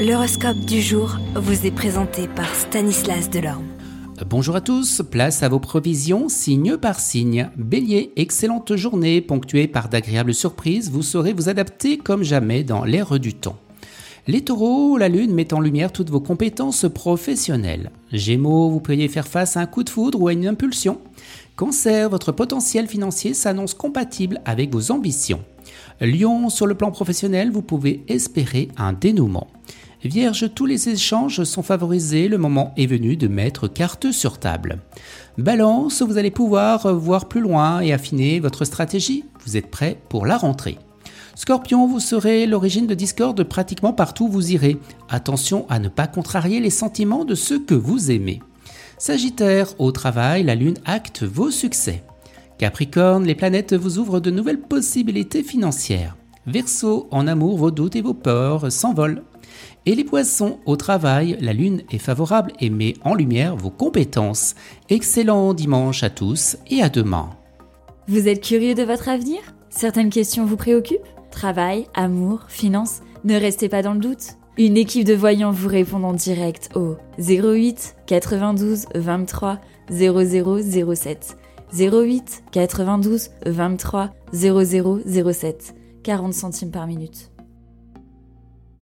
L'horoscope du jour vous est présenté par Stanislas Delorme. Bonjour à tous, place à vos provisions signe par signe. Bélier, excellente journée ponctuée par d'agréables surprises, vous saurez vous adapter comme jamais dans l'ère du temps. Les taureaux, la lune met en lumière toutes vos compétences professionnelles. Gémeaux, vous pourriez faire face à un coup de foudre ou à une impulsion. Cancer, votre potentiel financier s'annonce compatible avec vos ambitions. Lion, sur le plan professionnel, vous pouvez espérer un dénouement. Vierge, tous les échanges sont favorisés, le moment est venu de mettre carte sur table. Balance, vous allez pouvoir voir plus loin et affiner votre stratégie. Vous êtes prêt pour la rentrée. Scorpion, vous serez l'origine de discorde pratiquement partout où vous irez. Attention à ne pas contrarier les sentiments de ceux que vous aimez. Sagittaire, au travail, la Lune acte vos succès. Capricorne, les planètes vous ouvrent de nouvelles possibilités financières. Verseau, en amour, vos doutes et vos peurs s'envolent. Et les poissons, au travail, la lune est favorable et met en lumière vos compétences. Excellent dimanche à tous et à demain. Vous êtes curieux de votre avenir? Certaines questions vous préoccupent? Travail, amour, finances Ne restez pas dans le doute. Une équipe de voyants vous répond en direct au 08 92 23 0007. 08 92 23 0007. 40 centimes par minute.